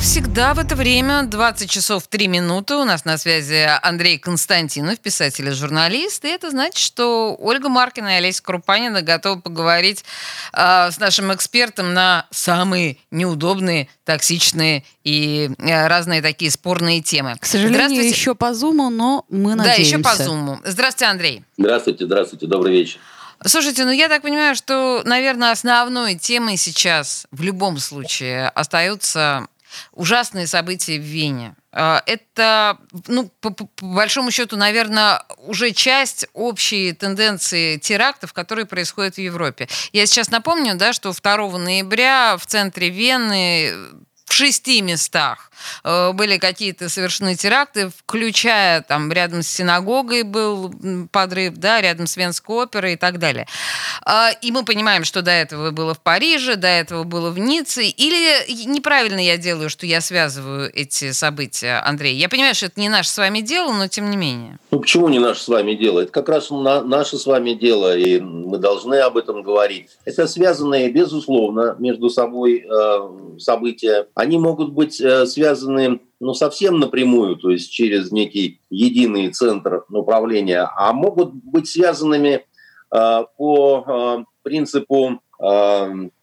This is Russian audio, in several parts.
Всегда в это время, 20 часов 3 минуты, у нас на связи Андрей Константинов, писатель и журналист. И это значит, что Ольга Маркина и Олеся Крупанина готовы поговорить э, с нашим экспертом на самые неудобные, токсичные и э, разные такие спорные темы. К сожалению, еще по Зуму, но мы надеемся. Да, еще по Зуму. Здравствуйте, Андрей. Здравствуйте, здравствуйте, добрый вечер. Слушайте, ну я так понимаю, что, наверное, основной темой сейчас в любом случае остаются ужасные события в Вене. А, это, ну, по, по большому счету, наверное, уже часть общей тенденции терактов, которые происходят в Европе. Я сейчас напомню, да, что 2 ноября в центре Вены в шести местах были какие-то совершены теракты, включая там рядом с синагогой был подрыв, да, рядом с Венской оперой и так далее. А, и мы понимаем, что до этого было в Париже, до этого было в Ницце. Или неправильно я делаю, что я связываю эти события, Андрей? Я понимаю, что это не наше с вами дело, но тем не менее. Ну почему не наше с вами дело? Это как раз на, наше с вами дело, и мы должны об этом говорить. Это связанные, безусловно, между собой э, события они могут быть э, связаны ну, совсем напрямую, то есть через некий единый центр управления, а могут быть связанными э, по э, принципу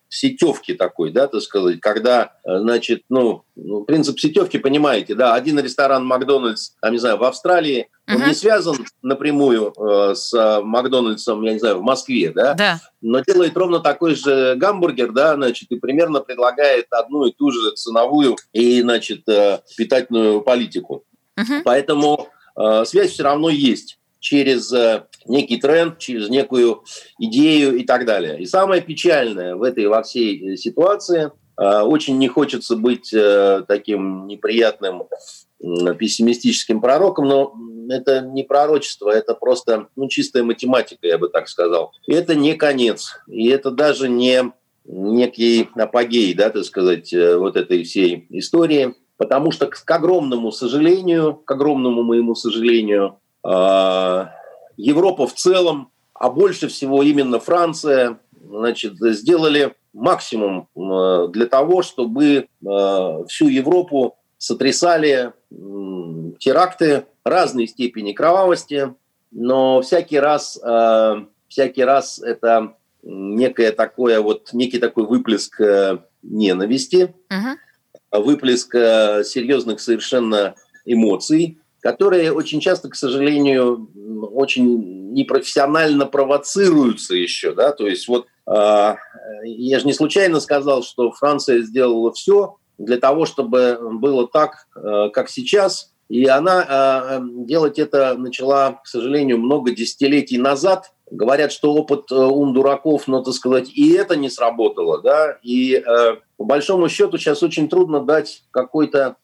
сетевки такой, да, так сказать, когда, э, значит, ну, ну, принцип сетевки, понимаете, да, один ресторан Макдональдс, там, не знаю, в Австралии, uh-huh. он не связан напрямую э, с Макдональдсом, я не знаю, в Москве, да, да, но делает ровно такой же гамбургер, да, значит, и примерно предлагает одну и ту же ценовую и, значит, э, питательную политику. Uh-huh. Поэтому э, связь все равно есть через э, некий тренд, через некую идею и так далее. И самое печальное в этой во всей э, ситуации, э, очень не хочется быть таким неприятным пессимистическим пророком, но это не пророчество, это просто ну, чистая математика, я бы так сказал. И это не конец, и это даже не некий апогей, да, так сказать, вот этой всей истории, потому что, к огромному сожалению, к огромному моему сожалению, Европа в целом, а больше всего именно Франция, значит, сделали максимум а, для того, чтобы а, всю Европу сотрясали теракты разной степени кровавости, но всякий раз, всякий раз это некое такое вот некий такой выплеск э, ненависти, uh-huh. выплеск э, серьезных совершенно эмоций, которые очень часто, к сожалению, очень непрофессионально провоцируются еще, да, то есть вот э, я же не случайно сказал, что Франция сделала все для того, чтобы было так, э, как сейчас, и она э, делать это начала, к сожалению, много десятилетий назад. Говорят, что опыт э, ум дураков, но, так сказать, и это не сработало, да, и э, по большому счету сейчас очень трудно дать какой-то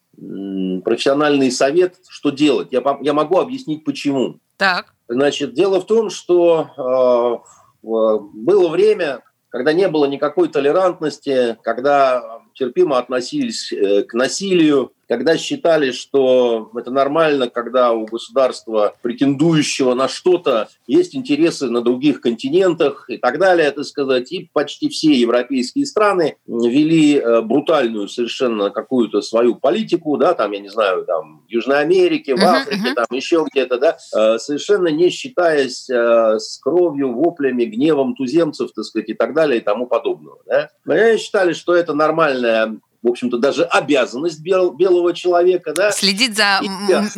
профессиональный совет, что делать. Я, я могу объяснить, почему. Так. Значит, дело в том, что э, было время, когда не было никакой толерантности, когда терпимо относились э, к насилию, когда считали, что это нормально, когда у государства, претендующего на что-то, есть интересы на других континентах и так далее, это сказать. И почти все европейские страны вели э, брутальную совершенно какую-то свою политику, да, там, я не знаю, там, в Южной Америке, в Африке, там, еще где-то, да, э, совершенно не считаясь э, с кровью, воплями, гневом туземцев, так сказать, и так далее, и тому подобного. Да. Но они считали, что это нормальная в общем-то, даже обязанность бел, белого человека. Да? Следить за и,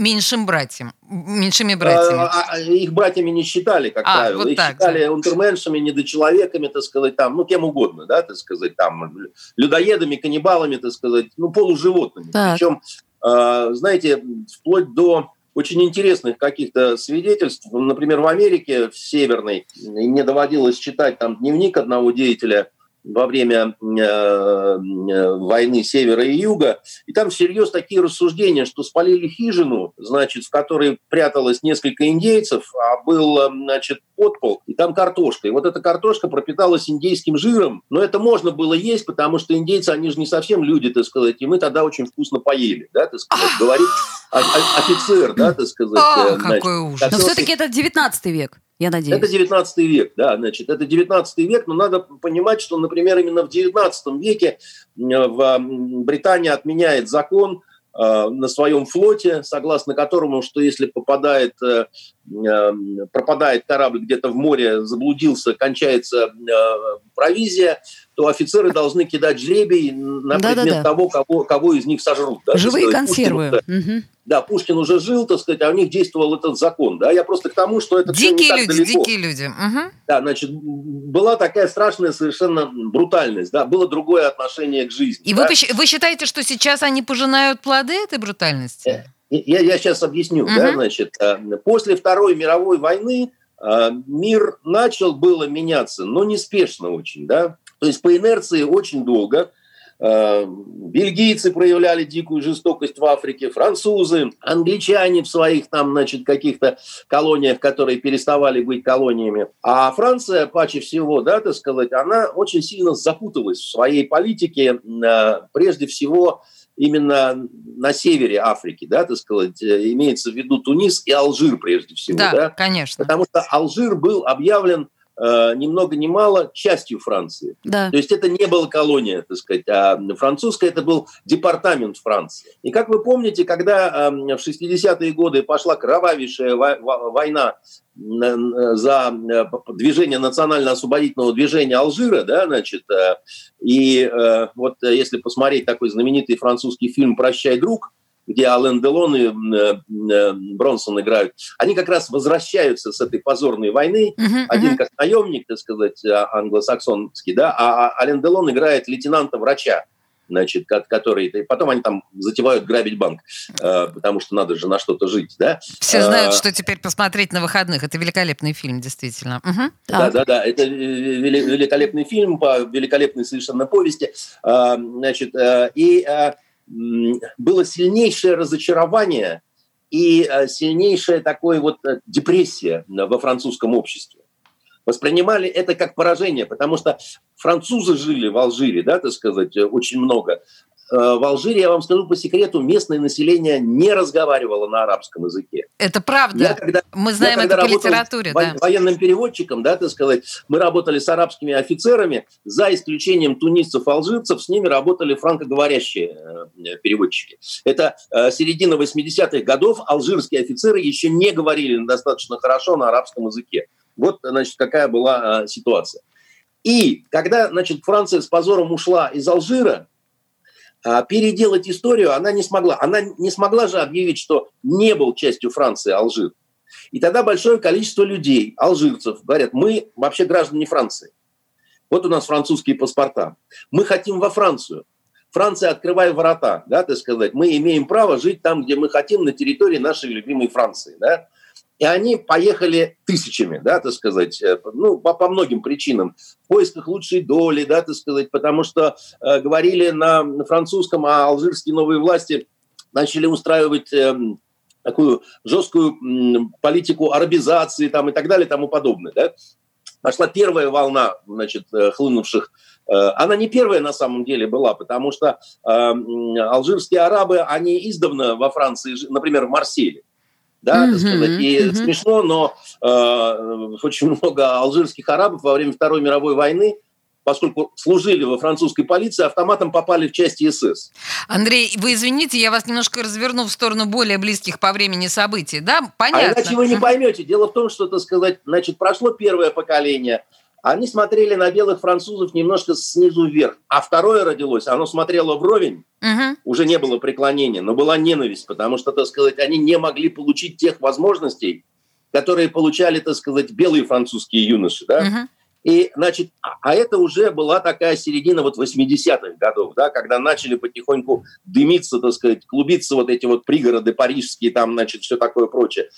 меньшим братьям, меньшими братьями. А, а, их братьями не считали, как а, правило. Вот их так, считали да. унтерменшами, недочеловеками, так сказать, там, ну, кем угодно, да, так сказать, там, людоедами, каннибалами, так сказать, ну, полуживотными. Так. Причем, э, знаете, вплоть до очень интересных каких-то свидетельств. Например, в Америке, в Северной, мне доводилось читать там дневник одного деятеля во время э, э, войны севера и юга, и там всерьез такие рассуждения, что спалили хижину, значит, в которой пряталось несколько индейцев, а был, э, значит, подпол, и там картошка. И вот эта картошка пропиталась индейским жиром, но это можно было есть, потому что индейцы, они же не совсем люди, так сказать, и мы тогда очень вкусно поели, да, так сказать, говорит офицер, да, так сказать. Какой ужас. Но все-таки это 19 век я надеюсь. Это 19 век, да, значит, это 19 век, но надо понимать, что, например, именно в 19 веке в Британии отменяет закон э, на своем флоте, согласно которому, что если попадает, э, э, пропадает корабль где-то в море, заблудился, кончается провизия, то офицеры должны кидать жребий на да, предмет да, да. того, кого, кого из них сожрут. Да, Живые сказать, консервы. Пушкин, угу. Да, Пушкин уже жил, так сказать, а у них действовал этот закон. Да, я просто к тому, что это дикие все не люди, далеко. дикие люди. Угу. Да, значит, была такая страшная совершенно брутальность, да, было другое отношение к жизни. И да? вы, вы считаете, что сейчас они пожинают плоды этой брутальности? Э, я, я сейчас объясню, угу. да, значит, э, после Второй мировой войны э, мир начал было меняться, но неспешно очень, да. То есть по инерции очень долго. Э, бельгийцы проявляли дикую жестокость в Африке, французы, англичане в своих там, значит, каких-то колониях, которые переставали быть колониями. А Франция, паче всего, да, так сказать, она очень сильно запуталась в своей политике, э, прежде всего, именно на севере Африки, да, так сказать, э, имеется в виду Тунис и Алжир прежде всего. Да, да? конечно. Потому что Алжир был объявлен э, ни много ни мало частью Франции. Да. То есть это не была колония, так сказать, а французская это был департамент Франции. И как вы помните, когда э, в 60-е годы пошла кровавейшая война за э, движение национально-освободительного движения Алжира, да, значит, э, и э, вот если посмотреть такой знаменитый французский фильм «Прощай, друг», где Ален Делон и э, э, Бронсон играют, они как раз возвращаются с этой позорной войны. Uh-huh, Один uh-huh. как наемник, так сказать, а, англосаксонский, да, а, а Ален Делон играет лейтенанта-врача значит, который... И потом они там затевают грабить банк, э, потому что надо же на что-то жить, да? Все знают, что теперь посмотреть на выходных. Это великолепный фильм, действительно. Угу. Да, да, да. Это великолепный фильм по великолепной совершенно повести. Значит, и было сильнейшее разочарование и э, сильнейшая такой вот э, депрессия во французском обществе. Воспринимали это как поражение, потому что французы жили в Алжире, да, так сказать, э, очень много. Э, в Алжире, я вам скажу по секрету, местное население не разговаривало на арабском языке. Это правда. Я, когда, мы знаем я, это по литературе. Да. Военным переводчиком, да, так сказать, мы работали с арабскими офицерами, за исключением тунисцев, алжирцев, с ними работали франкоговорящие э, переводчики. Это э, середина 80-х годов, алжирские офицеры еще не говорили достаточно хорошо на арабском языке. Вот, значит, какая была ситуация. И когда, значит, Франция с позором ушла из Алжира, переделать историю она не смогла. Она не смогла же объявить, что не был частью Франции Алжир. И тогда большое количество людей, алжирцев, говорят, мы вообще граждане Франции. Вот у нас французские паспорта. Мы хотим во Францию. Франция, открывай ворота, да, так сказать. Мы имеем право жить там, где мы хотим, на территории нашей любимой Франции, да. И они поехали тысячами, да, так сказать, э, ну, по, по многим причинам. В поисках лучшей доли, да, так сказать, потому что э, говорили на французском, а алжирские новые власти начали устраивать э, такую жесткую э, политику арабизации там, и так далее и тому подобное. Да? Пошла первая волна значит, э, хлынувших э, она не первая на самом деле была, потому что э, алжирские арабы, они издавна во Франции, например, в Марселе, да, так сказать. И mm смешно, но э, очень много алжирских арабов во время Второй мировой войны поскольку служили во французской полиции, автоматом попали в части СС. Андрей, вы извините, я вас немножко разверну в сторону более близких по времени событий, да? Понятно. А иначе вы не поймете. Дело в том, что, так сказать, значит, прошло первое поколение, они смотрели на белых французов немножко снизу вверх. А второе родилось, оно смотрело вровень, угу. уже не было преклонения, но была ненависть, потому что, так сказать, они не могли получить тех возможностей, которые получали, так сказать, белые французские юноши, да? Угу. И, значит, а, а это уже была такая середина вот 80-х годов, да, когда начали потихоньку дымиться, так сказать, клубиться вот эти вот пригороды парижские, там, значит, все такое прочее.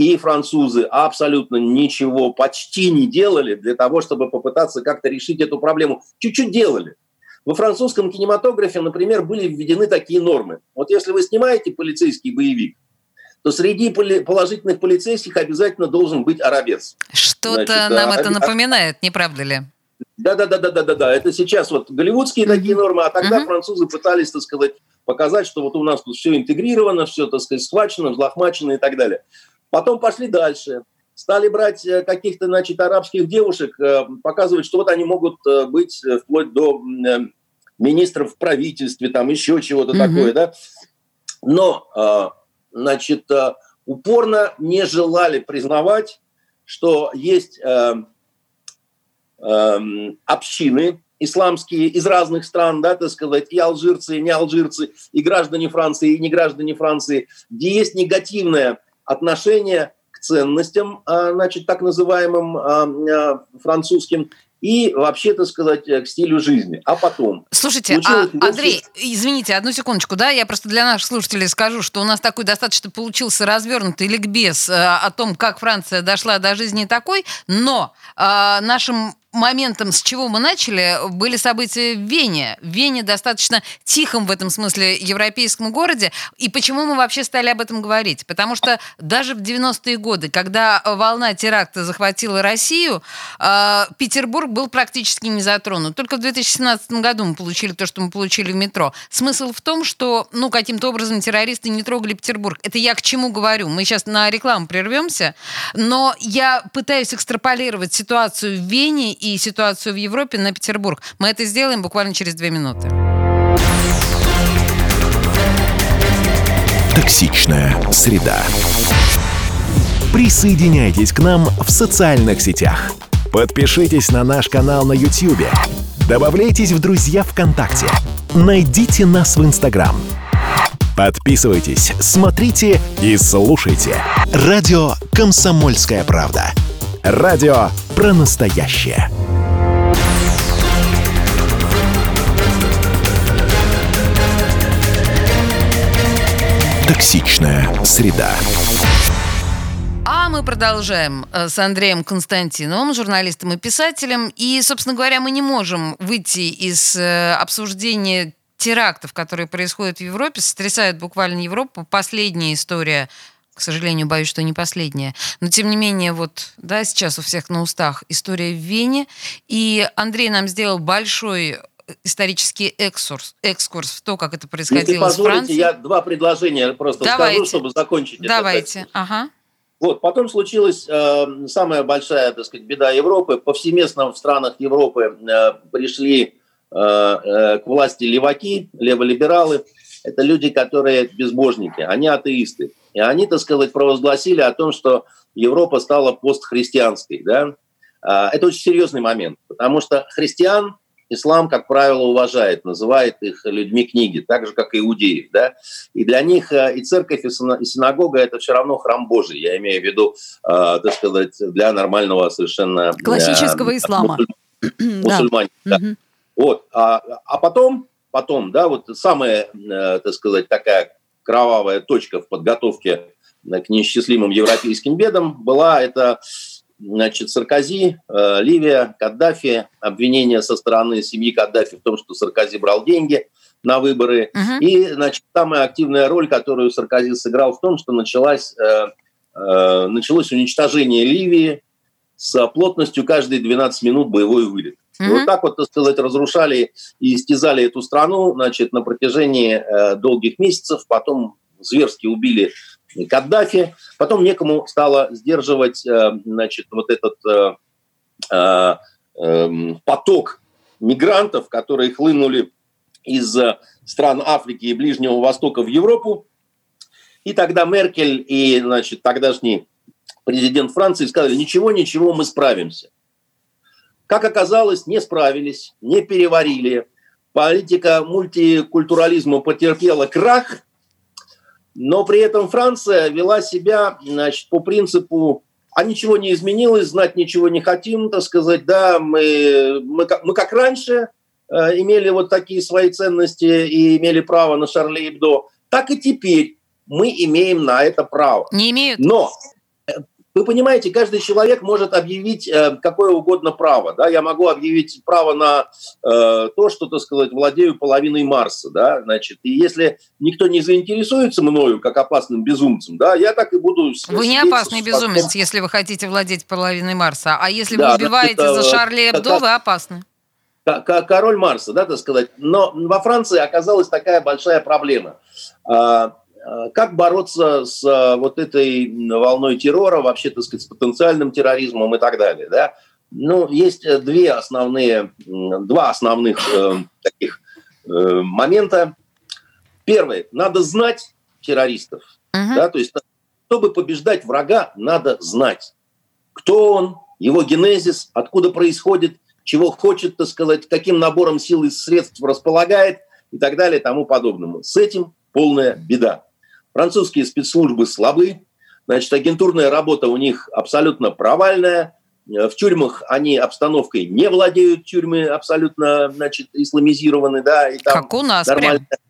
И французы абсолютно ничего почти не делали для того, чтобы попытаться как-то решить эту проблему. Чуть-чуть делали. Во французском кинематографе, например, были введены такие нормы. Вот если вы снимаете полицейский боевик, то среди положительных полицейских обязательно должен быть арабец. Что-то нам а, это напоминает, не правда ли? Да, да, да, да, да, да, да. Это сейчас вот голливудские mm-hmm. такие нормы, а тогда mm-hmm. французы пытались, так сказать, показать, что вот у нас тут все интегрировано, все, так сказать, схвачено, взлохмачено и так далее. Потом пошли дальше. Стали брать э, каких-то, значит, арабских девушек, э, показывать, что вот они могут э, быть вплоть до министров в правительстве, там еще чего-то mm-hmm. такое, да. Но, значит, упорно не желали признавать, что есть общины, исламские из разных стран, да, так сказать, и алжирцы, и не алжирцы, и граждане Франции, и не граждане Франции, где есть негативное отношение к ценностям, а, значит, так называемым а, а, французским, и вообще, так сказать, к стилю жизни. А потом... Слушайте, а, Андрей, извините, одну секундочку, да, я просто для наших слушателей скажу, что у нас такой достаточно получился развернутый ликбез э, о том, как Франция дошла до жизни такой, но э, нашим моментом, с чего мы начали, были события в Вене. В Вене достаточно тихом в этом смысле европейском городе. И почему мы вообще стали об этом говорить? Потому что даже в 90-е годы, когда волна теракта захватила Россию, э, Петербург был практически не затронут. Только в 2017 году мы получили то, что мы получили в метро. Смысл в том, что ну, каким-то образом террористы не трогали Петербург. Это я к чему говорю? Мы сейчас на рекламу прервемся, но я пытаюсь экстраполировать ситуацию в Вене и ситуацию в Европе на Петербург. Мы это сделаем буквально через две минуты. Токсичная среда. Присоединяйтесь к нам в социальных сетях. Подпишитесь на наш канал на YouTube. Добавляйтесь в друзья ВКонтакте. Найдите нас в Инстаграм. Подписывайтесь, смотрите и слушайте. Радио «Комсомольская правда». Радио про настоящее. Токсичная среда. А мы продолжаем э, с Андреем Константиновым, журналистом и писателем. И, собственно говоря, мы не можем выйти из э, обсуждения терактов, которые происходят в Европе, сотрясают буквально Европу. Последняя история к сожалению, боюсь, что не последняя. Но, тем не менее, вот, да, сейчас у всех на устах история в Вене. И Андрей нам сделал большой исторический экскурс, экскурс в то, как это происходило Если в Франции. я два предложения просто Давайте. скажу, чтобы закончить Давайте. это. Ага. Вот, потом случилась э, самая большая, так сказать, беда Европы. Повсеместно в странах Европы э, пришли э, э, к власти леваки, леволибералы. Это люди, которые безбожники, они атеисты. И они, так сказать, провозгласили о том, что Европа стала постхристианской. Да? А, это очень серьезный момент, потому что христиан ислам, как правило, уважает, называет их людьми книги, так же, как и иудеев. Да? И для них э, и церковь, и синагога – это все равно храм Божий. Я имею в виду, э, так сказать, для нормального совершенно... Э, Классического ислама. Мусульман, да. Вот. А, а потом, потом, да, вот самая, так сказать, такая кровавая точка в подготовке к неисчислимым европейским бедам была это значит, Саркози, э, Ливия, Каддафи, обвинения со стороны семьи Каддафи в том, что Саркози брал деньги на выборы. Uh-huh. И, значит, самая активная роль, которую Саркози сыграл в том, что началась, э, э, началось уничтожение Ливии с плотностью каждые 12 минут боевой вылет. Uh-huh. И вот так вот, так сказать, разрушали и истязали эту страну, значит, на протяжении э, долгих месяцев. Потом зверски убили Каддафи. Потом некому стало сдерживать э, значит, вот этот э, э, эм, поток мигрантов, которые хлынули из стран Африки и Ближнего Востока в Европу. И тогда Меркель и значит, тогдашний президент Франции сказали, ничего, ничего, мы справимся. Как оказалось, не справились, не переварили. Политика мультикультурализма потерпела крах – но при этом Франция вела себя значит, по принципу а ничего не изменилось, знать ничего не хотим, так сказать, да, мы, мы, мы как раньше э, имели вот такие свои ценности и имели право на Шарли Эбдо, так и теперь мы имеем на это право. Не имеют? Но вы понимаете, каждый человек может объявить э, какое угодно право. Да? Я могу объявить право на э, то, что, так сказать, владею половиной Марса. Да? Значит, и если никто не заинтересуется мною как опасным безумцем, да, я так и буду... Вы не опасный безумец, если вы хотите владеть половиной Марса. А если да, вы убиваете это, за Шарли Эбдо, вы опасны. Король Марса, да, так сказать. Но во Франции оказалась такая большая проблема а, как бороться с э, вот этой волной террора, вообще, так сказать, с потенциальным терроризмом и так далее, да? Ну, есть э, две основные, два основных э, таких э, момента. Первый, надо знать террористов, uh-huh. да, то есть чтобы побеждать врага, надо знать, кто он, его генезис, откуда происходит, чего хочет, так сказать, каким набором сил и средств располагает и так далее тому подобному. С этим полная беда. Французские спецслужбы слабы, значит, агентурная работа у них абсолютно провальная, в тюрьмах они обстановкой не владеют, тюрьмы абсолютно, значит, исламизированы, да, и там как у нас нормально. Прям.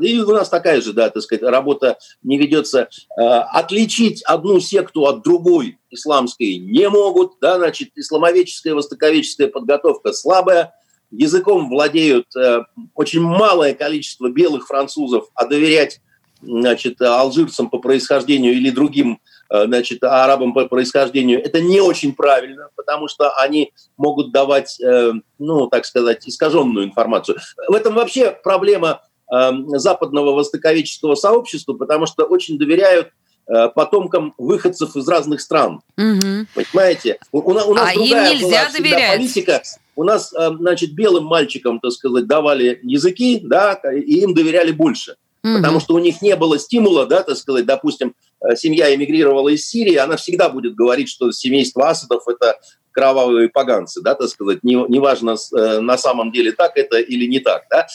И у нас такая же, да, так сказать, работа не ведется. Э, отличить одну секту от другой исламской не могут, да, значит, исламоведческая, востоковедческая подготовка слабая, языком владеют э, очень малое количество белых французов, а доверять значит, алжирцам по происхождению или другим э, значит, арабам по происхождению, это не очень правильно, потому что они могут давать, э, ну, так сказать, искаженную информацию. В этом вообще проблема э, западного востоковеческого сообщества, потому что очень доверяют потомкам выходцев из разных стран. Угу. Понимаете? У, у, у нас а другая им нельзя была доверять. политика. У нас, значит, белым мальчикам, так сказать, давали языки, да, и им доверяли больше. Mm-hmm. Потому что у них не было стимула, да, так сказать, допустим, э, семья эмигрировала из Сирии, она всегда будет говорить, что семейство Асадов – это кровавые поганцы, да, так сказать, неважно не, э, на самом деле так это или не так, да.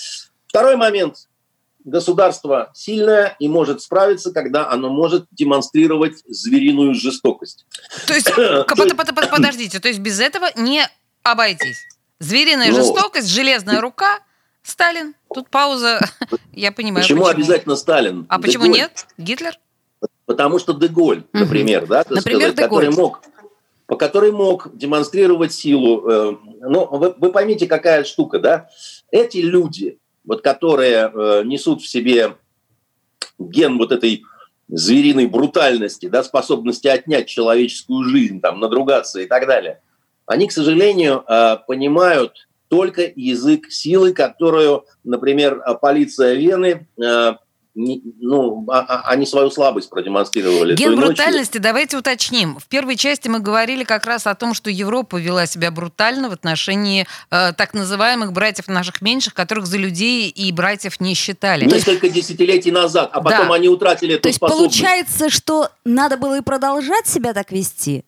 Второй момент. Государство сильное и может справиться, когда оно может демонстрировать звериную жестокость. То есть, подождите, то есть без этого не обойтись? Звериная ну, жестокость, железная рука Сталин. Тут пауза. Я понимаю. Почему, почему. обязательно Сталин? А почему нет? Гитлер? Потому что Деголь, например, угу. да, например, сказать, который мог по которой мог демонстрировать силу. Э, ну, вы, вы поймите, какая штука, да? Эти люди, вот, которые э, несут в себе ген вот этой звериной брутальности, да, способности отнять человеческую жизнь, там, надругаться и так далее, они, к сожалению, э, понимают только язык силы, которую, например, полиция Вены э, ну, а, а, они свою слабость продемонстрировали. Ген брутальности, давайте уточним. В первой части мы говорили как раз о том, что Европа вела себя брутально в отношении э, так называемых братьев наших меньших, которых за людей и братьев не считали. Несколько десятилетий назад, а потом да. они утратили эту То есть способность. получается, что надо было и продолжать себя так вести?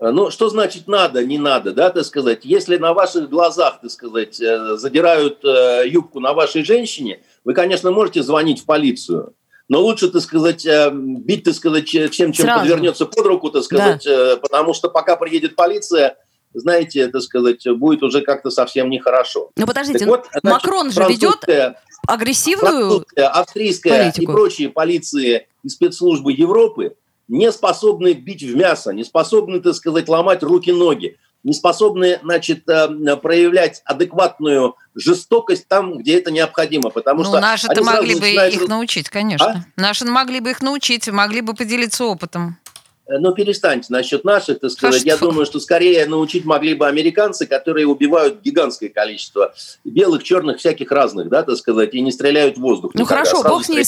Э, ну, что значит надо, не надо, да, так сказать? Если на ваших глазах, так сказать, э, задирают э, юбку на вашей женщине, вы, конечно, можете звонить в полицию. Но лучше, так сказать, бить, так сказать, всем, чем Сразу. подвернется под руку, так сказать, да. потому что пока приедет полиция, знаете, так сказать, будет уже как-то совсем нехорошо. Ну, подождите, так вот, значит, Макрон же ведет агрессивную австрийская политику. и прочие полиции и спецслужбы Европы не способны бить в мясо, не способны, так сказать, ломать руки-ноги, не способны, значит, э, проявлять адекватную жестокость там, где это необходимо, потому ну, что... наши-то могли бы начинают... их научить, конечно. А? Наши могли бы их научить, могли бы поделиться опытом. Э, ну, перестаньте насчет наших, так сказать. А Я что? думаю, что скорее научить могли бы американцы, которые убивают гигантское количество белых, черных, всяких разных, да, так сказать, и не стреляют в воздух. Ну, хорошо, бог с ней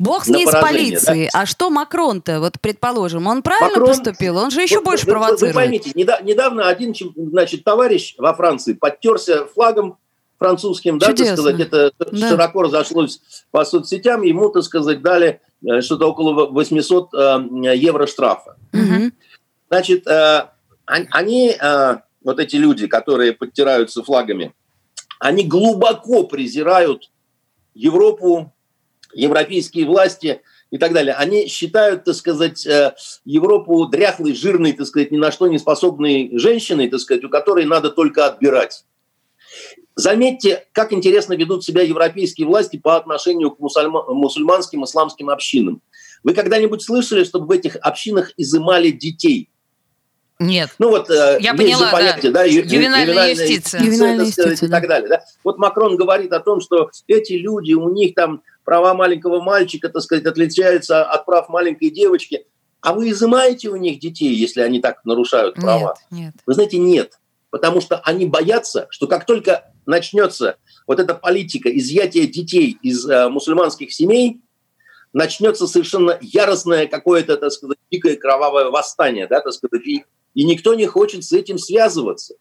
Бог с ней с полицией. Да? А что Макрон-то, вот предположим, он правильно Макрон, поступил? Он же еще вот, больше вы, провоцирует. Вы поймите, недавно один значит, товарищ во Франции подтерся флагом французским, да, так сказать, это да. широко разошлось по соцсетям, ему, так сказать, дали э, что-то около 800 э, евро штрафа. Угу. Значит, э, они, вот эти люди, которые подтираются флагами, они глубоко презирают Европу, европейские власти и так далее, они считают, так сказать, э, Европу дряхлой, жирной, так сказать, ни на что не способной женщиной, так сказать, у которой надо только отбирать. Заметьте, как интересно ведут себя европейские власти по отношению к мусульманским исламским общинам. Вы когда-нибудь слышали, чтобы в этих общинах изымали детей? Нет. Ну вот э, Я поняла, же понятие, да, да ювенальная, ювенальная юстиция, ювенальная юстиция и так далее. Да? Вот Макрон говорит о том, что эти люди, у них там права маленького мальчика, так сказать, отличаются от прав маленькой девочки. А вы изымаете у них детей, если они так нарушают права? Нет, нет. Вы знаете, нет. Потому что они боятся, что как только начнется вот эта политика изъятия детей из э, мусульманских семей, начнется совершенно яростное какое-то, так сказать, дикое кровавое восстание, да, так сказать, и и никто не хочет с этим связываться.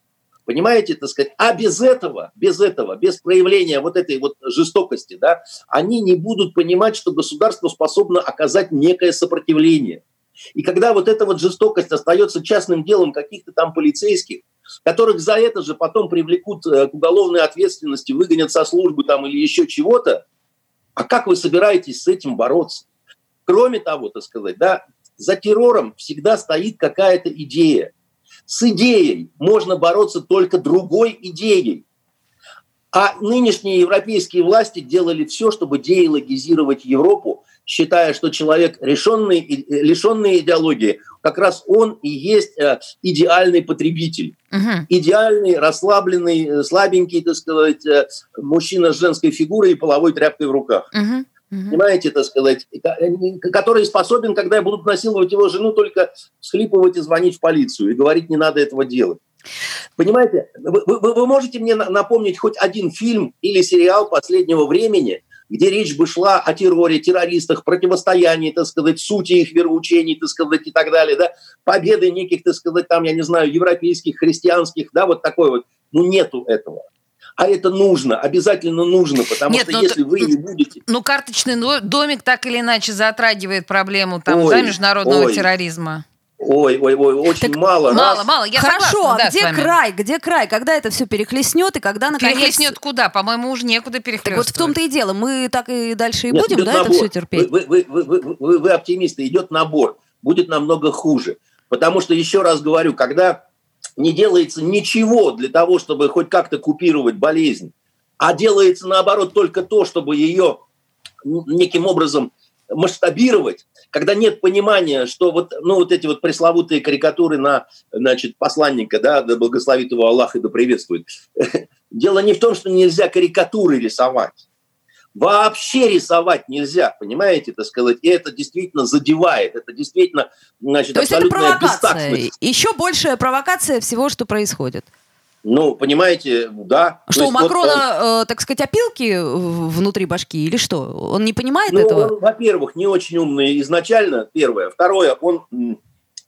Понимаете, так сказать, а без этого, без этого, без проявления вот этой вот жестокости, да, они не будут понимать, что государство способно оказать некое сопротивление. И когда вот эта вот жестокость остается частным делом каких-то там полицейских, которых за это же потом привлекут э, к уголовной ответственности, выгонят со службы там или еще чего-то, а как вы собираетесь с этим бороться? Кроме того, так сказать, да, за террором всегда стоит какая-то идея. С идеей можно бороться только другой идеей. А нынешние европейские власти делали все, чтобы деилогизировать Европу, считая, что человек, решенный, лишенный идеологии, как раз он и есть э, идеальный потребитель. Угу. Идеальный, расслабленный, э, слабенький, так сказать, э, мужчина с женской фигурой и половой тряпкой в руках. Угу угу. понимаете, так сказать, который способен, когда будут насиловать его жену, только схлипывать и звонить в полицию и говорить, не надо этого делать. Понимаете, вы, вы, вы можете мне напомнить хоть один фильм или сериал последнего времени, где речь бы шла о терроре, террористах, противостоянии, так сказать, сути их вероучений, так сказать, и так далее, да, победы неких, так сказать, там, я не знаю, европейских, христианских, да, вот такой вот. Ну, нету этого а это нужно, обязательно нужно, потому Нет, что ну, если вы не будете... Ну, карточный домик так или иначе затрагивает проблему там, ой, да, международного ой. терроризма. Ой, ой, ой, очень так мало. Мало, раз. мало. Я Хорошо, согласна, а да, где край? Где край? Когда это все перехлестнет и когда наконец... Перехлестнет куда? По-моему, уже некуда перехлестнуть. вот в том-то и дело. Мы так и дальше и Нет, будем, да, набор. это все терпеть? Вы, вы, вы, вы, вы, вы оптимисты. Идет набор. Будет намного хуже. Потому что, еще раз говорю, когда не делается ничего для того, чтобы хоть как-то купировать болезнь, а делается наоборот только то, чтобы ее неким образом масштабировать, когда нет понимания, что вот, ну, вот эти вот пресловутые карикатуры на значит, посланника, да, да благословит его Аллах и да приветствует. Дело не в том, что нельзя карикатуры рисовать. Вообще рисовать нельзя, понимаете, так сказать, и это действительно задевает, это действительно, значит, То есть это провокация, еще большая провокация всего, что происходит. Ну, понимаете, да. Что, у Макрона, вот, э, так сказать, опилки внутри башки или что? Он не понимает ну, этого? Во-первых, не очень умный изначально, первое. Второе, он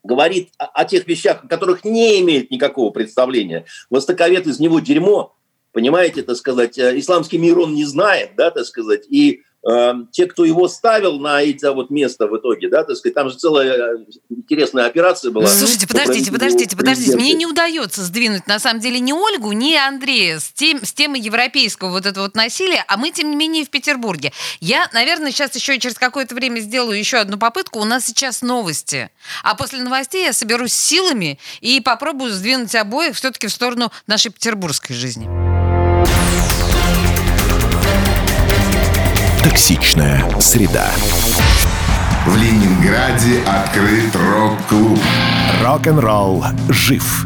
говорит о, о тех вещах, о которых не имеет никакого представления. Востоковед из него дерьмо, понимаете, так сказать. Э, исламский мир он не знает, да, так сказать. И Эм, те, кто его ставил на это вот место в итоге, да, так сказать, там же целая э, интересная операция была. Слушайте, подождите, подождите, подождите, мне не удается сдвинуть, на самом деле, ни Ольгу, ни Андрея с, тем, с темы европейского вот этого вот насилия, а мы, тем не менее, в Петербурге. Я, наверное, сейчас еще через какое-то время сделаю еще одну попытку. У нас сейчас новости. А после новостей я соберусь силами и попробую сдвинуть обоих все-таки в сторону нашей петербургской жизни. Токсичная среда. В Ленинграде открыт рок-клуб. Рок-н-ролл жив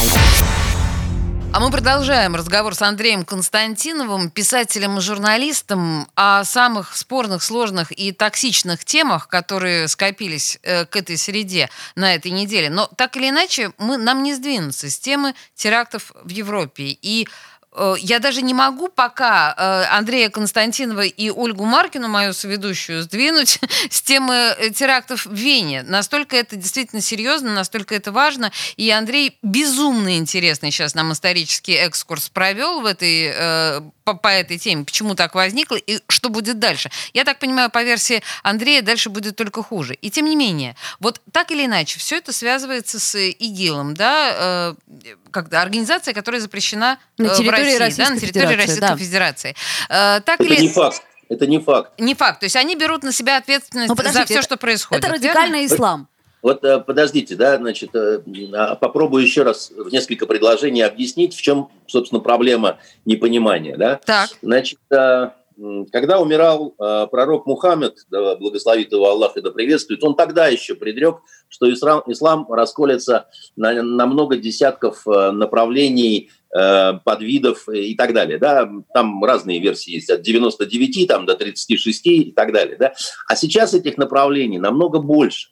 А мы продолжаем разговор с Андреем Константиновым, писателем и журналистом, о самых спорных, сложных и токсичных темах, которые скопились э, к этой среде на этой неделе. Но так или иначе, мы, нам не сдвинуться с темы терактов в Европе. И я даже не могу пока э, Андрея Константинова и Ольгу Маркину, мою соведущую, сдвинуть с темы э, терактов в Вене. Настолько это действительно серьезно, настолько это важно. И Андрей безумно интересный сейчас нам исторический экскурс провел в этой по, по этой теме, почему так возникло и что будет дальше. Я так понимаю, по версии Андрея дальше будет только хуже. И тем не менее, вот так или иначе, все это связывается с ИГИЛом, да, э, как организация, которая запрещена на э, территории России, Российской да, на территории Федерации, Российской да. Федерации. Э, так Это или... не факт. Это не факт. Не факт. То есть они берут на себя ответственность Ну, за все, это- что происходит. Это верно? радикальный ислам. Вот э, подождите, да, значит, э, а, попробую еще раз в несколько предложений объяснить, в чем, собственно, проблема непонимания, да. Так. Значит, когда умирал пророк Мухаммед, да, благословит его Аллах и да приветствует, он тогда еще предрек, что ислам, ислам расколется на, на много десятков направлений, подвидов и так далее. Да? Там разные версии есть, от 99 там, до 36 и так далее. Да? А сейчас этих направлений намного больше.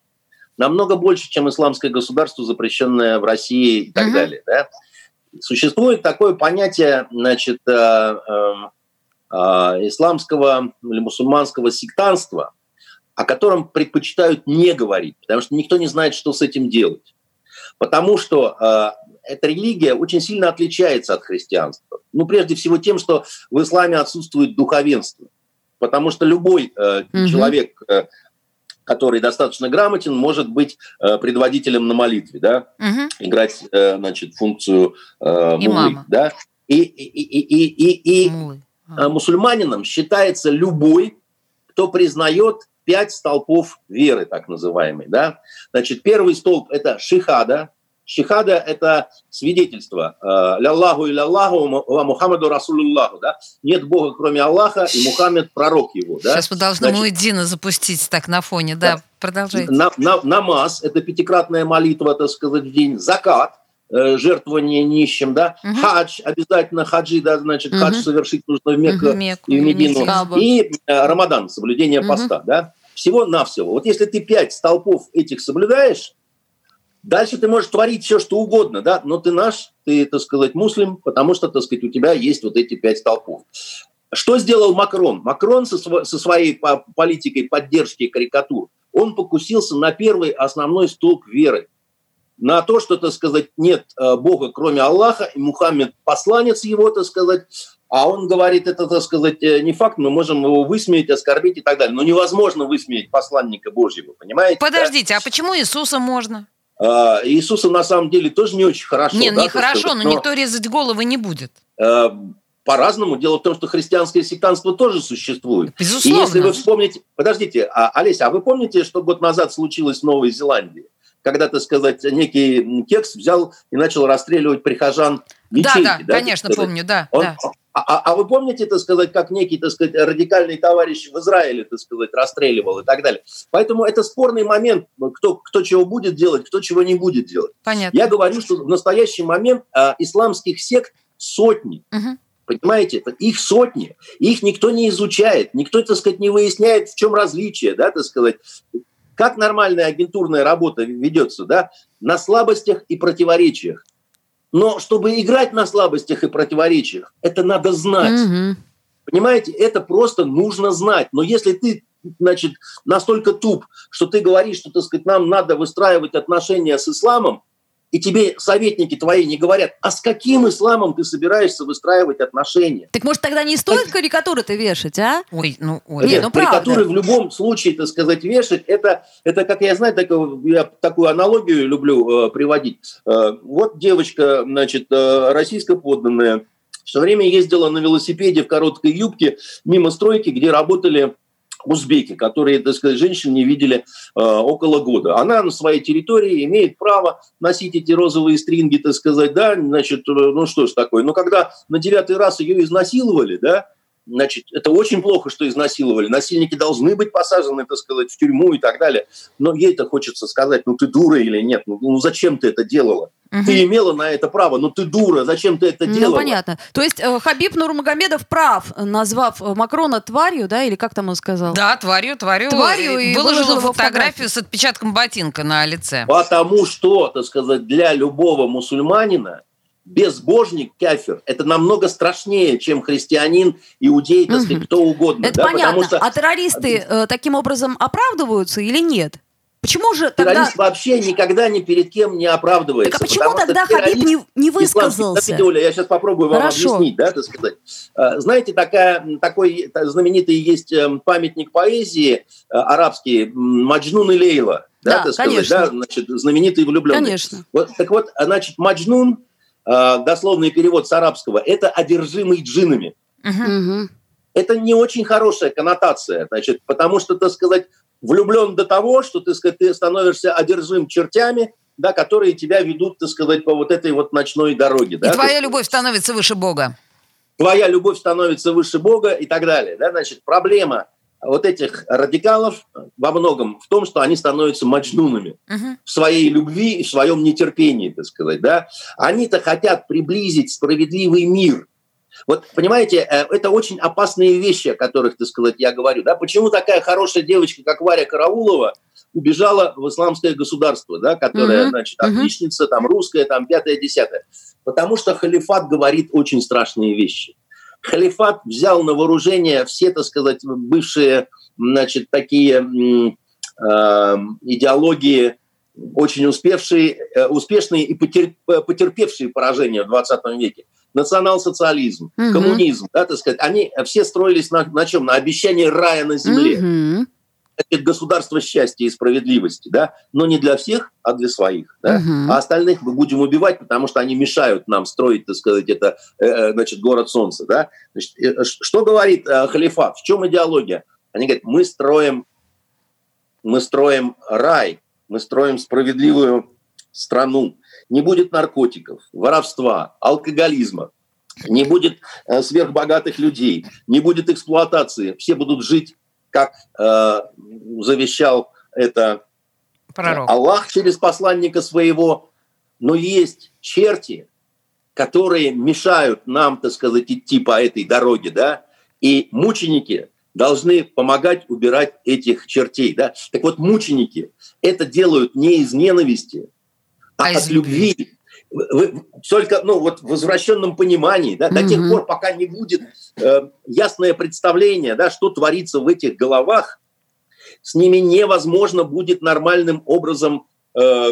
Намного больше, чем исламское государство, запрещенное в России и так Мгм. далее. Да? Существует такое понятие, значит, э, э, э, исламского или мусульманского сектанства, о котором предпочитают не говорить, потому что никто не знает, что с этим делать. Потому что э, эта религия очень сильно отличается от христианства. Ну, прежде всего тем, что в исламе отсутствует духовенство. Потому что любой э, Мгм. человек, э, который достаточно грамотен, может быть э, предводителем на молитве, да, Мгм. играть, э, значит, функцию э, Имама. да. И, и, и, и, и, и Мулы. А. мусульманином считается любой, кто признает пять столпов веры, так называемой. Да? Значит, первый столб – это шихада. Шихада – это свидетельство. э, «Ляллаху и ляллаху ва Мухаммаду Расулуллаху». Да? Нет Бога, кроме Аллаха, и Мухаммед – пророк его. Да? Сейчас мы должны Значит, Муэддина запустить так на фоне. Да, Да. продолжайте. на- на- намаз – это пятикратная молитва, так сказать, в день. Закат – э, жертвование нищим, да. Мгм. Хадж, обязательно хаджи, да, значит, Мгм. хадж совершить нужно в Мекку, Мекку и в Медину. И э, Рамадан, соблюдение Мгм. поста, да. Всего-навсего. Вот если ты пять столпов этих соблюдаешь, дальше ты можешь творить все, что угодно, да, но ты наш, ты, так сказать, муслим, потому что, так сказать, у тебя есть вот эти пять столпов. Что сделал Макрон? Макрон со, сво- со своей по- политикой поддержки карикатур, он покусился на первый основной столб веры. На то, что, так сказать, нет э, Бога, кроме Аллаха, и Мухаммед посланец его, так сказать, а он говорит, это, так сказать, э, не факт, мы можем его высмеять, оскорбить и так далее. Но невозможно высмеять посланника Божьего, понимаете? да? Подождите, а почему Иисуса можно? А, Иисуса на самом деле тоже не очень хорошо. не, да, не хорошо, сказать, но никто резать головы не будет. э, по-разному. Дело в том, что христианское сектанство тоже существует. И Безусловно. если вы вспомните... Подождите, а, Олеся, а вы помните, что год назад случилось в Новой Зеландии? Когда, так сказать, некий кекс взял и начал расстреливать прихожан Да, ячейки, да, так конечно, сказать? помню, да, Он- да. А, а- а вы помните, так сказать, как некий, так сказать, радикальный товарищ в Израиле, так сказать, расстреливал и так далее? Поэтому это спорный момент, кто, кто чего будет делать, кто чего не будет делать. Понятно. Я говорю, что в настоящий момент а, исламских сект сотни. Мгм. Понимаете, их сотни, их никто не изучает, никто, так сказать, не выясняет, в чем различие, да, так сказать. Как нормальная агентурная работа ведется, да, на слабостях и противоречиях. Но чтобы играть на слабостях и противоречиях, это надо знать. Мгм. Понимаете, это просто нужно знать. Но если ты, значит, настолько туп, что ты говоришь, что, так сказать, нам надо выстраивать отношения с исламом, и тебе советники твои не говорят, а с каким исламом ты собираешься выстраивать отношения? Так может тогда не стоит карикатуры-то вешать, а? Ой, ну, ой. Не, Нет, ну правда. карикатуры в любом случае, так сказать, вешать, это, это как я знаю, такую, я такую аналогию люблю э, приводить. Э, вот девочка, значит, э, российско подданная, все время ездила на велосипеде в короткой юбке мимо стройки, где работали узбеки, которые, так сказать, женщин не видели э, около года. Она на своей территории имеет право носить эти розовые стринги, так сказать, да, значит, э, ну что ж такое. Но когда на девятый раз ее изнасиловали, да, значит, это очень плохо, что изнасиловали. Насильники должны быть посажены, так сказать, в тюрьму и так далее. Но ей-то хочется сказать, ну ты дура или нет? Ну, ну зачем ты это делала? Угу. Ты имела на это право, но ты дура, зачем ты это ну, делала? Ну, понятно. То есть э, Хабиб Нурмагомедов прав, назвав э, Макрона тварью, да, или как там он сказал? Да, тварью, тварью. Тварью и выложил фотографию, фотографию с отпечатком ботинка на лице. Потому что, так сказать, для любого мусульманина безбожник, кафир, это намного страшнее, чем христианин, иудей, так сказать, кто угодно. Это да? понятно. Что... А террористы э, таким образом оправдываются или нет? Почему же тогда... Террорист вообще никогда ни перед кем не оправдывается. Так а почему тогда Хабиб не, не высказался? Оля, я сейчас попробую вам Хорошо. объяснить, да, так сказать. А, знаете, такая, такой знаменитый есть эм, памятник поэзии э, арабский Маджнун и Лейла. Да, да так сказать, конечно. да, значит, знаменитый влюбленный. Конечно. Вот, так вот, значит, Маджнун Э, дословный перевод с арабского, это одержимый джинами. Угу. Это не очень хорошая коннотация, значит, потому что, так сказать, влюблен до того, что, так сказать, ты становишься одержим чертями, да, которые тебя ведут, так сказать, по вот этой вот ночной дороге. И да, твоя любовь становится выше Бога. Твоя любовь становится выше Бога и так далее. Да, значит, проблема – вот этих радикалов во многом в том, что они становятся маджнунами uh-huh. в своей любви и в своем нетерпении, так сказать. Да? Они-то хотят приблизить справедливый мир. Вот, понимаете, э, это очень опасные вещи, о которых, так сказать, я говорю. Да? Почему такая хорошая девочка, как Варя Караулова, убежала в исламское государство, да, которая, uh-huh. значит, отличница, там, русская, там, пятая, десятая? Потому что халифат говорит очень страшные вещи халифат взял на вооружение все, так сказать, бывшие, значит, такие э, идеологии, очень успевшие, э, успешные и потерпевшие поражение в 20 веке. Национал-социализм, угу. коммунизм, да, так сказать, они все строились на, на чем? На обещании рая на земле. Угу это государство счастья и справедливости, да, но не для всех, а для своих, да, угу. а остальных мы будем убивать, потому что они мешают нам строить, так сказать, это, э, э значит, город солнца, да. Значит, э, что говорит халифат? В чем идеология? Они говорят, мы строим, мы строим рай, мы строим справедливую страну, не будет наркотиков, воровства, алкоголизма, не будет сверхбогатых людей, не будет эксплуатации, все будут жить как э, завещал это Пророк. Аллах через посланника своего, но есть черти, которые мешают нам, так сказать, идти по этой дороге, да, и мученики должны помогать убирать этих чертей, да. Так вот, мученики это делают не из ненависти, а, а от любви. любви вы, только ну, вот в возвращенном понимании, да, до тех пор, пока не будет э, ясное представление, да, что творится в этих головах, с ними невозможно будет нормальным образом, э,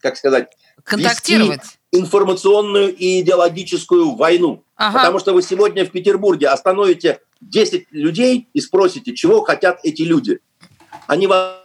как сказать, контактировать. информационную и идеологическую войну. Ага. Потому что вы сегодня в Петербурге остановите 10 людей и спросите, чего хотят эти люди. Они вам,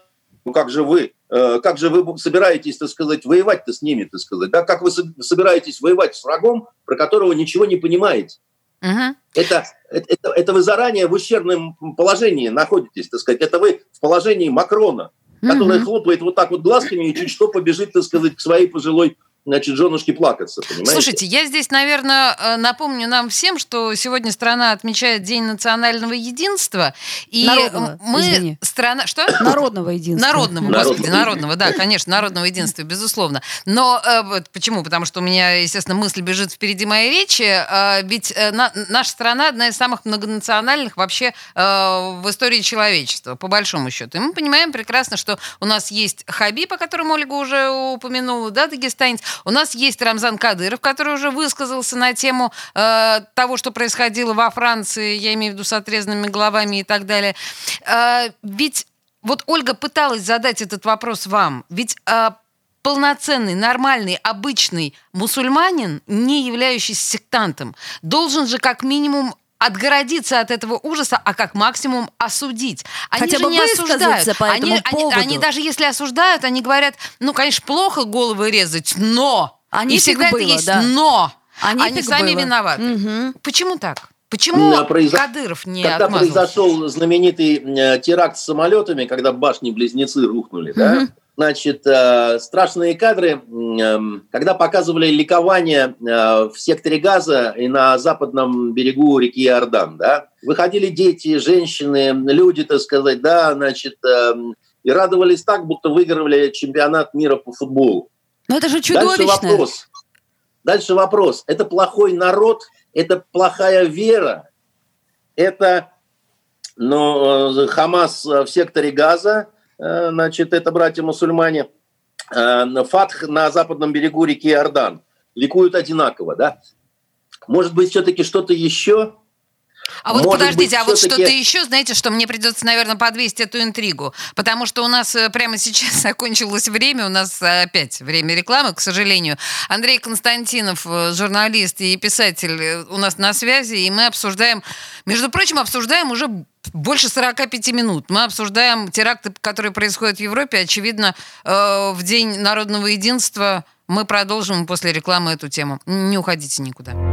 ну как же вы, как же вы собираетесь, так сказать, воевать-то с ними, так сказать, да? Как вы собираетесь воевать с врагом, про которого ничего не понимаете? Угу. Это, это, это вы заранее в ущербном положении находитесь, так сказать. Это вы в положении Макрона, который угу. хлопает вот так вот глазками и чуть что побежит, так сказать, к своей пожилой значит, женушке плакаться, понимаете? Слушайте, я здесь, наверное, э, напомню нам всем, что сегодня страна отмечает День национального единства. И народного, мы извини. страна... Что? Народного единства. Народного, господи, народного, да, конечно, народного единства, безусловно. Но э, почему? Потому что у меня, естественно, мысль бежит впереди моей речи. Э, ведь э, на, наша страна одна из самых многонациональных вообще э, в истории человечества, по большому счету. И мы понимаем прекрасно, что у нас есть Хабиб, о котором Ольга уже упомянула, да, дагестанец, у нас есть Рамзан Кадыров, который уже высказался на тему э, того, что происходило во Франции, я имею в виду с отрезанными головами и так далее. Э, ведь вот Ольга пыталась задать этот вопрос вам. Ведь э, полноценный, нормальный, обычный мусульманин, не являющийся сектантом, должен же как минимум отгородиться от этого ужаса, а как максимум осудить. Они Хотя же бы не осуждают. По они, они, они даже если осуждают, они говорят, ну, конечно, плохо головы резать, но... Они и всегда было, это есть да. но. Они, они сами было. виноваты. Угу. Почему так? Почему произо... Кадыров не Когда отмазался? произошел знаменитый теракт с самолетами, когда башни-близнецы рухнули, угу. да? Значит, э, страшные кадры, э, когда показывали ликование э, в секторе Газа и на западном берегу реки Иордан, да, выходили дети, женщины, люди, так сказать, да, значит, э, и радовались так, будто выигрывали чемпионат мира по футболу. Но это же чудовищно. Дальше вопрос. Дальше вопрос. Это плохой народ, это плохая вера, это но э, Хамас в секторе Газа, Э, значит, это братья-мусульмане, э, Фатх на западном берегу реки Иордан. Ликуют одинаково, да? Может быть, все-таки что-то еще? А вот Может подождите, быть, а вот что-то еще, знаете, что мне придется, наверное, подвесить эту интригу, потому что у нас э, прямо сейчас закончилось время, у нас опять время рекламы, к сожалению. Андрей Константинов, журналист и писатель, у нас на связи, и мы обсуждаем, между прочим, обсуждаем уже больше 45 минут. Мы обсуждаем теракты, которые происходят в Европе. Очевидно, э, в День народного единства мы продолжим после рекламы эту тему. Не уходите никуда.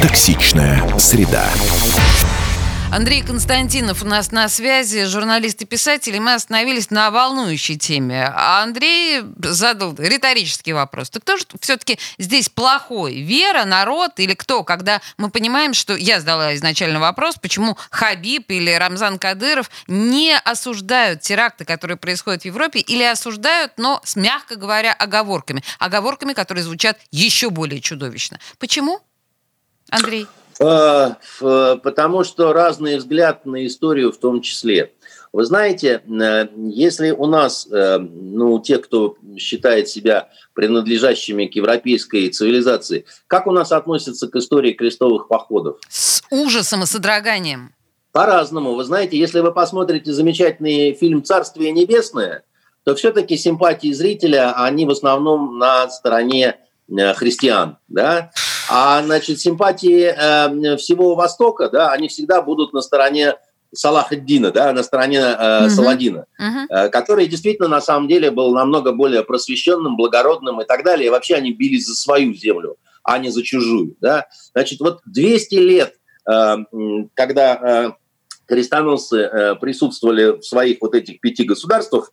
Токсичная среда. Андрей Константинов у нас на связи, журналист и писатель, и мы остановились на волнующей теме. А Андрей задал риторический вопрос. Так кто же все-таки здесь плохой? Вера, народ или кто? Когда мы понимаем, что... Я задала изначально вопрос, почему Хабиб или Рамзан Кадыров не осуждают теракты, которые происходят в Европе, или осуждают, но, с мягко говоря, оговорками. Оговорками, которые звучат еще более чудовищно. Почему? Андрей. Э, потому что разный взгляд на историю в том числе. Вы знаете, э, если у нас, э, ну, те, кто считает себя принадлежащими к европейской цивилизации, как у нас относятся к истории крестовых походов? С ужасом и содроганием. По-разному. Вы знаете, если вы посмотрите замечательный фильм «Царствие небесное», то все-таки симпатии зрителя, они в основном на стороне христиан, да, а, значит, симпатии э, всего Востока, да, они всегда будут на стороне Салахаддина, да, на стороне э, угу. Саладина, угу. Э, который действительно на самом деле был намного более просвещенным, благородным и так далее. И вообще они бились за свою землю, а не за чужую. Да? Значит, вот 200 лет, э, когда э, крестоносцы э, присутствовали в своих вот этих пяти государствах,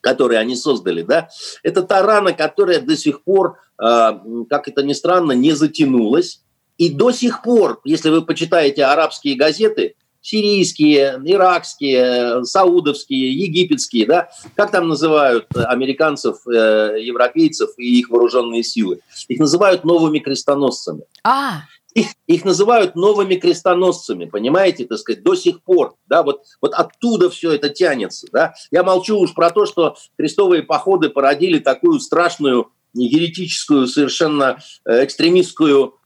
которые они создали, да, это та рана, которая до сих пор, э, как это ни странно, не затянулась. И до сих пор, если вы почитаете арабские газеты, сирийские, иракские, саудовские, египетские, да, как там называют американцев, э, европейцев и их вооруженные силы? Их называют новыми крестоносцами. А их, их называют новыми крестоносцами, понимаете, так сказать, до сих пор, да, вот, вот оттуда все это тянется, да. Я молчу уж про то, что крестовые походы породили такую страшную еретическую, совершенно э, экстремистскую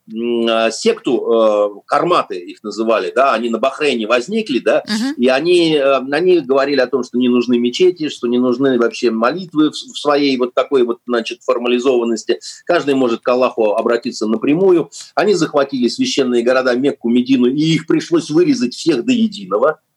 секту, э, карматы их называли, да, они на Бахрейне возникли, да, uh-huh. и они, э, они говорили о том, что не нужны мечети, что не нужны вообще молитвы в своей вот такой вот, значит, формализованности. Каждый может к Аллаху обратиться напрямую. Они захватили священные города Мекку, Медину, и их пришлось вырезать всех до единого –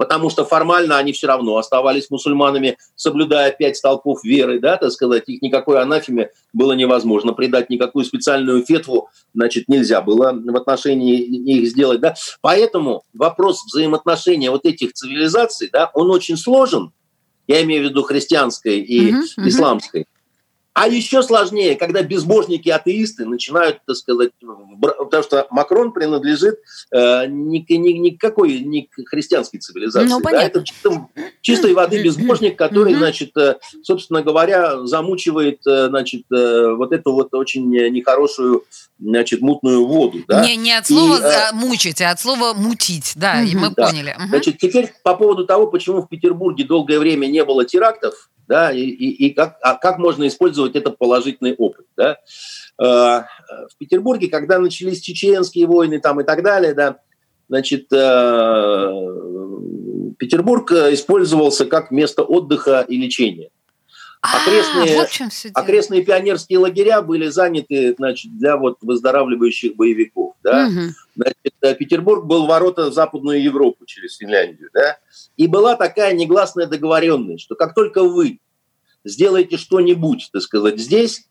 потому что формально они все равно оставались мусульманами, соблюдая пять столпов веры, да, так сказать, их никакой анафеме было невозможно придать, никакую специальную фетву, значит, нельзя было в отношении их сделать, да. Поэтому вопрос взаимоотношения вот этих цивилизаций, да, он очень сложен, я имею в виду христианской и uh-huh, uh-huh. исламской. А еще сложнее, когда безбожники-атеисты начинают, так сказать, потому что Макрон принадлежит э, ни, ни, никакой не к христианской цивилизации. Ну, да? Это чисто, чистой воды безбожник, который, значит, э, собственно говоря, замучивает, э, значит, э, вот эту вот очень нехорошую, значит, мутную воду. Да? Не, не от слова и, э, мучить, а от слова мутить, да, и мы да. поняли. Значит, теперь по поводу того, почему в Петербурге долгое время не было терактов, да, и, и, и как, а как можно использовать этот положительный опыт, да. Э, в Петербурге, когда начались чеченские войны там и так далее, да, значит, э, Петербург использовался как место отдыха и лечения. А, окрестные, а, вот окрестные пионерские лагеря были заняты значит, для вот выздоравливающих боевиков. Да? Угу. Значит, Петербург был ворота в Западную Европу через Финляндию. Да? И была такая негласная договоренность, что как только вы сделаете что-нибудь, так сказать, здесь,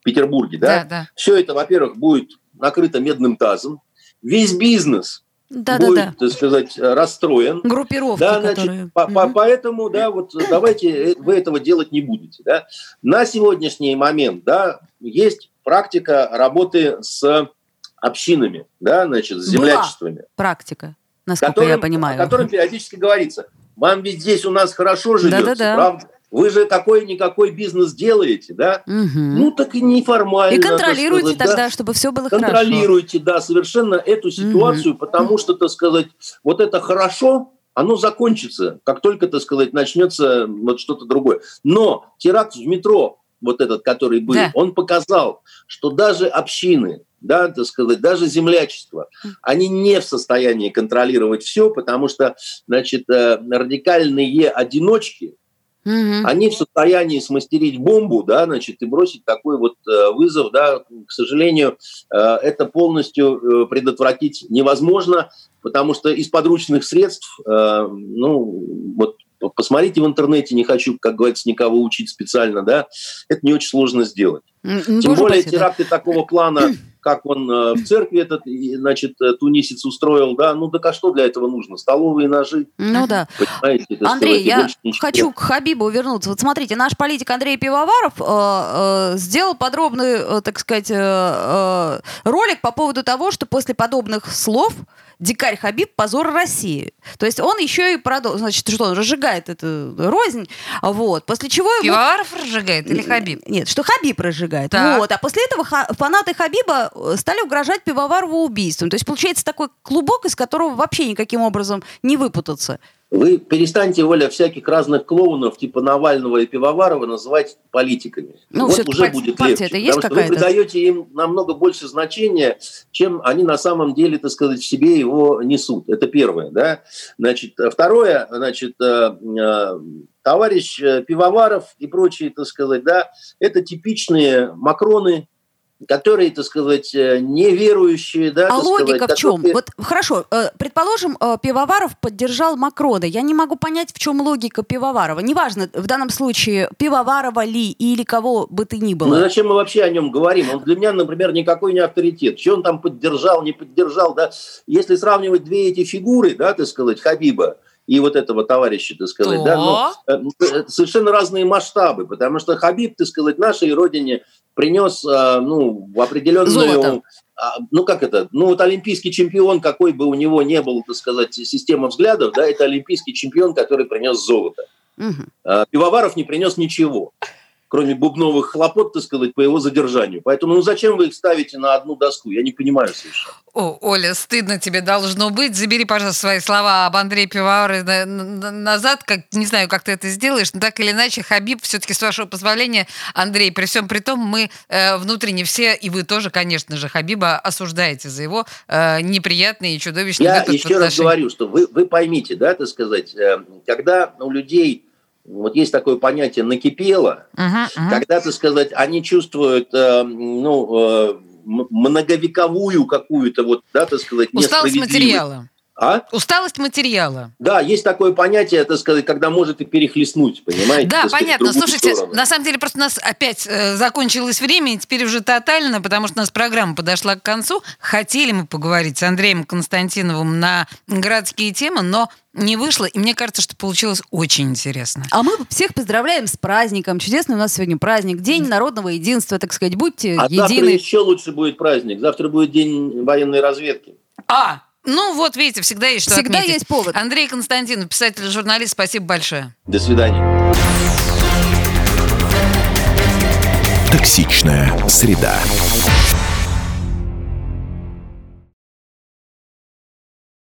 в Петербурге, да, да, да. все это, во-первых, будет накрыто медным тазом, весь бизнес да, будет, да, да. так сказать, расстроен. Группировки, да, значит, которые... по, по, поэтому, да, вот давайте э, вы этого делать не будете. Да. На сегодняшний момент, да, есть практика работы с общинами, да, значит, с землячествами. Была практика, насколько которым, я понимаю. О котором периодически говорится. Вам ведь здесь у нас хорошо живется, да, да, да. правда? Вы же какой-никакой бизнес делаете, да? Угу. Ну, так и неформально. И контролируйте сказать, тогда, да? чтобы все было контролируйте, хорошо. Контролируйте, да, совершенно эту ситуацию, угу. потому что, так сказать, вот это хорошо, оно закончится, как только, так сказать, начнется вот что-то другое. Но теракт в метро, вот этот, который был, да. он показал, что даже общины, да, так сказать, даже землячество, они не в состоянии контролировать все, потому что, значит, э, радикальные одиночки, Угу. Они в состоянии смастерить бомбу, да, значит, и бросить такой вот э, вызов, да. К сожалению, э, это полностью э, предотвратить невозможно, потому что из подручных средств, ну, вот посмотрите в интернете, не хочу, как говорится, никого учить специально, да, это не очень сложно сделать. Тем более спасибо. теракты такого плана как он э, в церкви этот, значит, э, тунисец устроил, да, ну так а что для этого нужно? Столовые ножи. Ну да. Андрей, я хочу к Хабибу вернуться. Вот смотрите, наш политик Андрей Пивоваров э, э, сделал подробный, э, так сказать, э, э, ролик по поводу того, что после подобных слов дикарь Хабиб позор России. То есть он еще и продолжил, значит, что он разжигает эту рознь, вот, после чего... Пивоваров его... разжигает или Хабиб? Нет, что Хабиб разжигает. Так. Вот, а после этого фанаты Хабиба стали угрожать Пивоварову убийством. То есть получается такой клубок, из которого вообще никаким образом не выпутаться. Вы перестаньте, Оля, всяких разных клоунов типа Навального и Пивоварова называть политиками. Ну, вот уже будет легче. Это есть потому что вы придаете им намного больше значения, чем они на самом деле, так сказать, в себе его несут. Это первое. Да? Значит, второе, значит, э, э, товарищ э, Пивоваров и прочие, так сказать, да, это типичные Макроны, которые, так сказать, э, неверующие. Да, а логика сказать, в чем? Которые... Вот хорошо, э, предположим, э, Пивоваров поддержал Макрона. Я не могу понять, в чем логика Пивоварова. Неважно, в данном случае, Пивоварова ли или кого бы ты ни было. Ну зачем мы вообще о нем говорим? Он для меня, например, никакой не авторитет. Что он там поддержал, не поддержал, да? Если сравнивать две эти фигуры, да, так сказать, Хабиба, и вот этого товарища, так сказать, да, ну, совершенно разные масштабы, потому что Хабиб, так сказать, нашей родине принес, а, ну, в определенную... Золото. А, ну, как это? Ну, вот олимпийский чемпион, какой бы у него не был, так сказать, система взглядов, да, это олимпийский чемпион, который принес золото. Угу. Пивоваров не принес ничего кроме бубновых хлопот, так сказать, по его задержанию. Поэтому ну зачем вы их ставите на одну доску? Я не понимаю совершенно. О, Оля, стыдно тебе должно быть. Забери, пожалуйста, свои слова об Андрее Пивоваре назад. Как, не знаю, как ты это сделаешь, но так или иначе, Хабиб, все-таки, с вашего позволения, Андрей, при всем при том, мы э, внутренне все, и вы тоже, конечно же, Хабиба осуждаете за его э, неприятные и чудовищные Я еще раз говорю, что вы, вы поймите, да, так сказать, э, когда у людей вот есть такое понятие накипело, uh-huh, uh-huh. когда, так сказать, они чувствуют, э, ну, э, многовековую какую-то вот, да, так сказать, Усталость материала. А? Усталость материала. Да, есть такое понятие, это сказать, когда может и перехлестнуть, понимаете? Да, понятно. Слушайте, сторону. на самом деле просто у нас опять э, закончилось время, и теперь уже тотально, потому что у нас программа подошла к концу. Хотели мы поговорить с Андреем Константиновым на городские темы, но не вышло, и мне кажется, что получилось очень интересно. А мы всех поздравляем с праздником. Чудесный у нас сегодня праздник. День народного единства, так сказать. Будьте а едины. завтра еще лучше будет праздник. Завтра будет день военной разведки. А, ну, вот видите, всегда есть что Всегда отметить. есть повод. Андрей Константинов, писатель журналист, спасибо большое. До свидания. Токсичная среда.